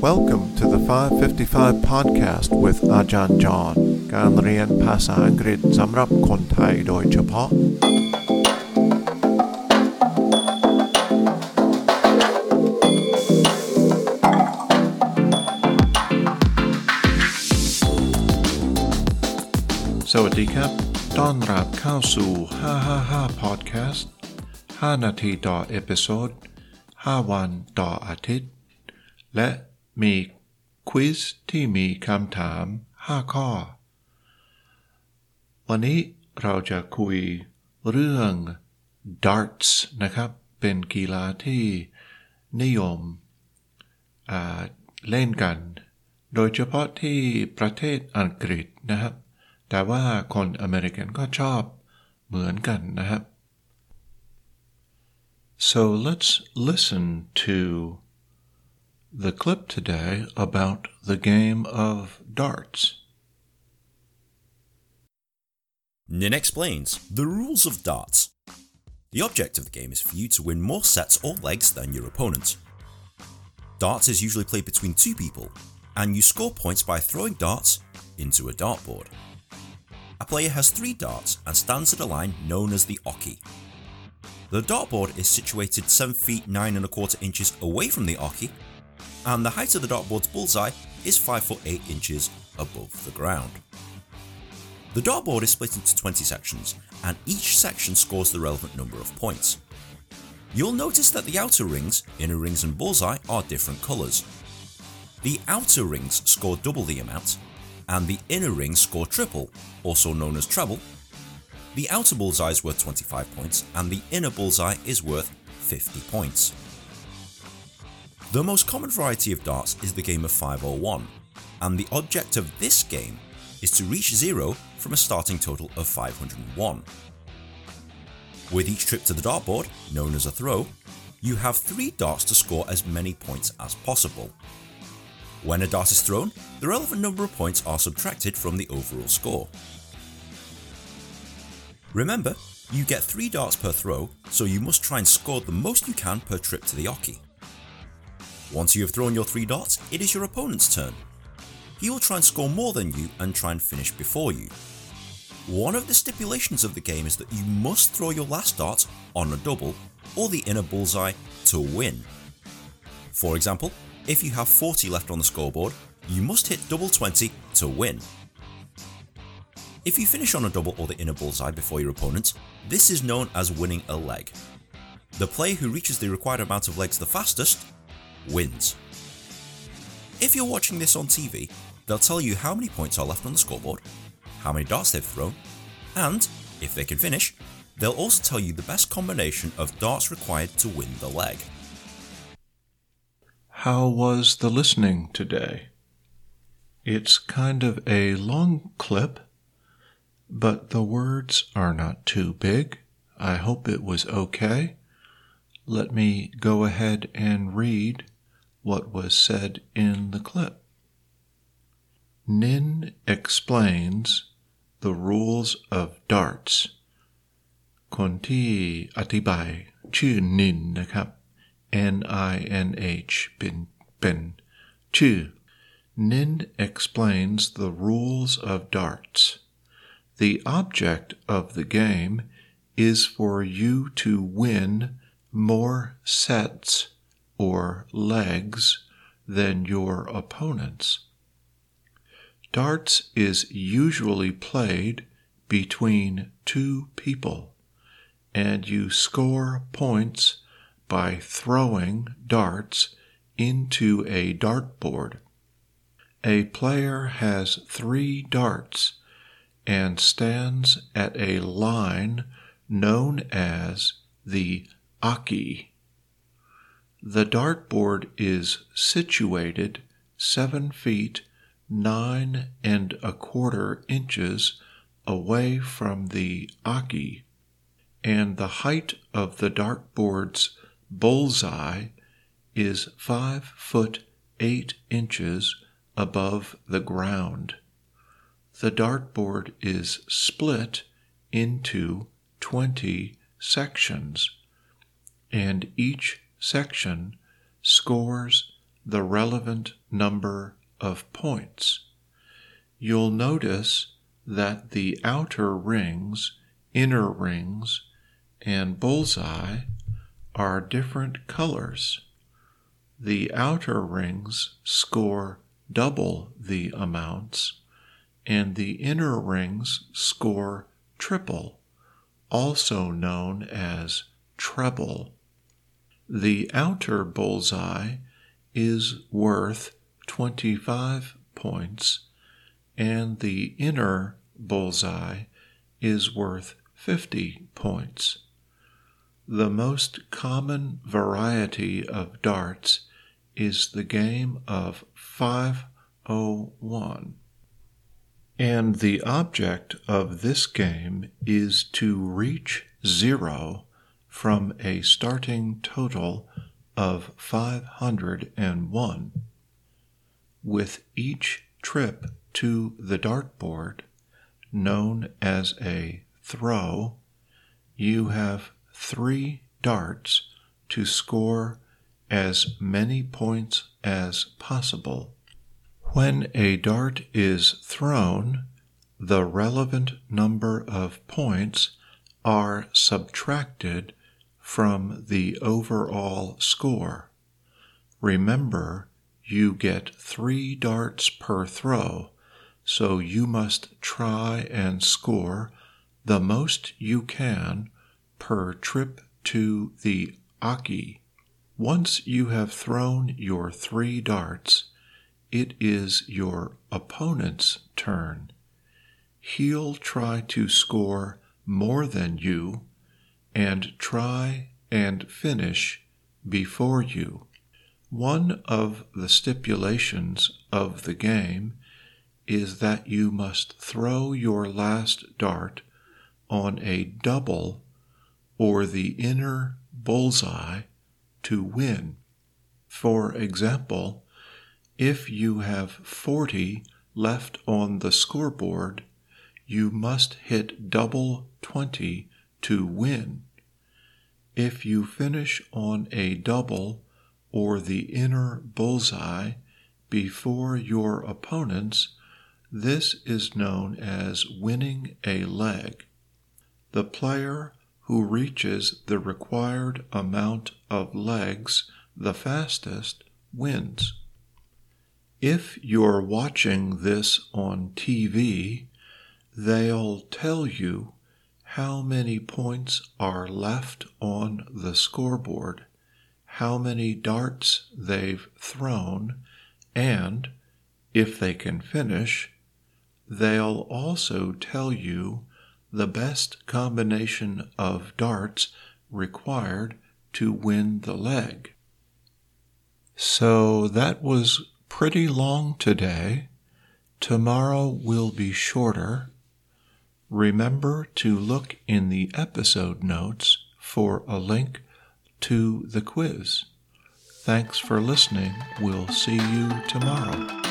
Welcome to the 555 podcast with อาจารย์จอห์นการเรียนภาษาอังกฤษสำหรับคนไทยโดยเฉพาะ สวัสดีครับ ต้อนรับเข้าสู่ 555 podcast 5 นาทีต่อเอพิโซด 5 วันต่ออาทิตย์ และ มีควิสที่มีคำถาม 5 ข้อ วันนี้เราจะคุยเรื่อง darts นะครับ เป็นกีฬาที่นิยมอ่าเล่นกัน โดยเฉพาะที่ประเทศอังกฤษนะครับ แต่ว่าคนอเมริกันก็ชอบเหมือนกันนะครับ So let's listen to the clip today about the game of darts. Nin explains the rules of darts. The object of the game is for you to win more sets or legs than your opponent. Darts is usually played between two people, and you score points by throwing darts into a dartboard. A player has three darts and stands at a line known as the oche. The dartboard is situated 7 feet 9 and a quarter inches away from the oche, and the height of the dartboard's bullseye is 5 foot 8 inches above the ground. The dartboard is split into 20 sections, and each section scores the relevant number of points. You'll notice that the outer rings, inner rings, and bullseye are different colours. The outer rings score double the amount, and the inner rings score triple, also known as treble. The outer bullseye is worth 25 points, and the inner bullseye is worth 50 points. The most common variety of darts is the game of 501, and the object of this game is to reach zero from a starting total of 501. With each trip to the dartboard, known as a throw, you have three darts to score as many points as possible. When a dart is thrown, the relevant number of points are subtracted from the overall score. Remember, you get 3 darts per throw, so you must try and score the most you can per trip to the oche. Once you have thrown your 3 darts, it is your opponent's turn. He will try and score more than you and try and finish before you. One of the stipulations of the game is that you must throw your last dart on a double or the inner bullseye to win. For example, if you have 40 left on the scoreboard, you must hit double 20 to win. If you finish on a double or the inner bullseye before your opponent, this is known as winning a leg. The player who reaches the required amount of legs the fastest wins. If you're watching this on TV, they'll tell you how many points are left on the scoreboard, how many darts they've thrown, and, if they can finish, they'll also tell you the best combination of darts required to win the leg. How was the listening today? It's kind of a long clip, but the words are not too big. I hope it was okay Let me go ahead and read what was said in the clip. Nin explains the rules of darts. คนที่อธิบายชื่อนินนะครับ N I N H เป็นเป็นชื่อ Nin explains the rules of darts. The object of the game is for you to win more sets or legs than your opponents. Darts is usually played between two people, and you score points by throwing darts into a dartboard. A player has three darts and stands at a line known as the oche. The dartboard is situated seven feet nine and a quarter inches away from the oche, and the height of the dartboard's bullseye is five foot eight inches above the ground. The dartboard is split into 20 sections, and each section scores the relevant number of points. You'll notice that the outer rings, inner rings, and bullseye are different colors. The outer rings score double the amounts, and the inner rings score triple, also known as treble. The outer bullseye is worth 25 points, and the inner bullseye is worth 50 points. The most common variety of darts is the game of 501. And the object of this game is to reach zero from a starting total of 501. With each trip to the dartboard, known as a throw, you have three darts to score as many points as possible. When a dart is thrown, the relevant number of points are subtracted from the overall score. Remember, you get three darts per throw, so you must try and score the most you can per trip to the oche. Once you have thrown your three darts, it is your opponent's turn. He'll try to score more than you and try and finish before you. One of the stipulations of the game is that you must throw your last dart on a double or the inner bullseye to win. For example, if you have 40 left on the scoreboard, you must hit double 20 to win. If you finish on a double or the inner bullseye before your opponents, this is known as winning a leg. The player who reaches the required amount of legs the fastest wins. If you're watching this on TV, they'll tell you how many points are left on the scoreboard, how many darts they've thrown, and, if they can finish, they'll also tell you the best combination of darts required to win the leg. So that was pretty long today. Tomorrow will be shorter. Remember to look in the episode notes for a link to the quiz. Thanks for listening. We'll see you tomorrow.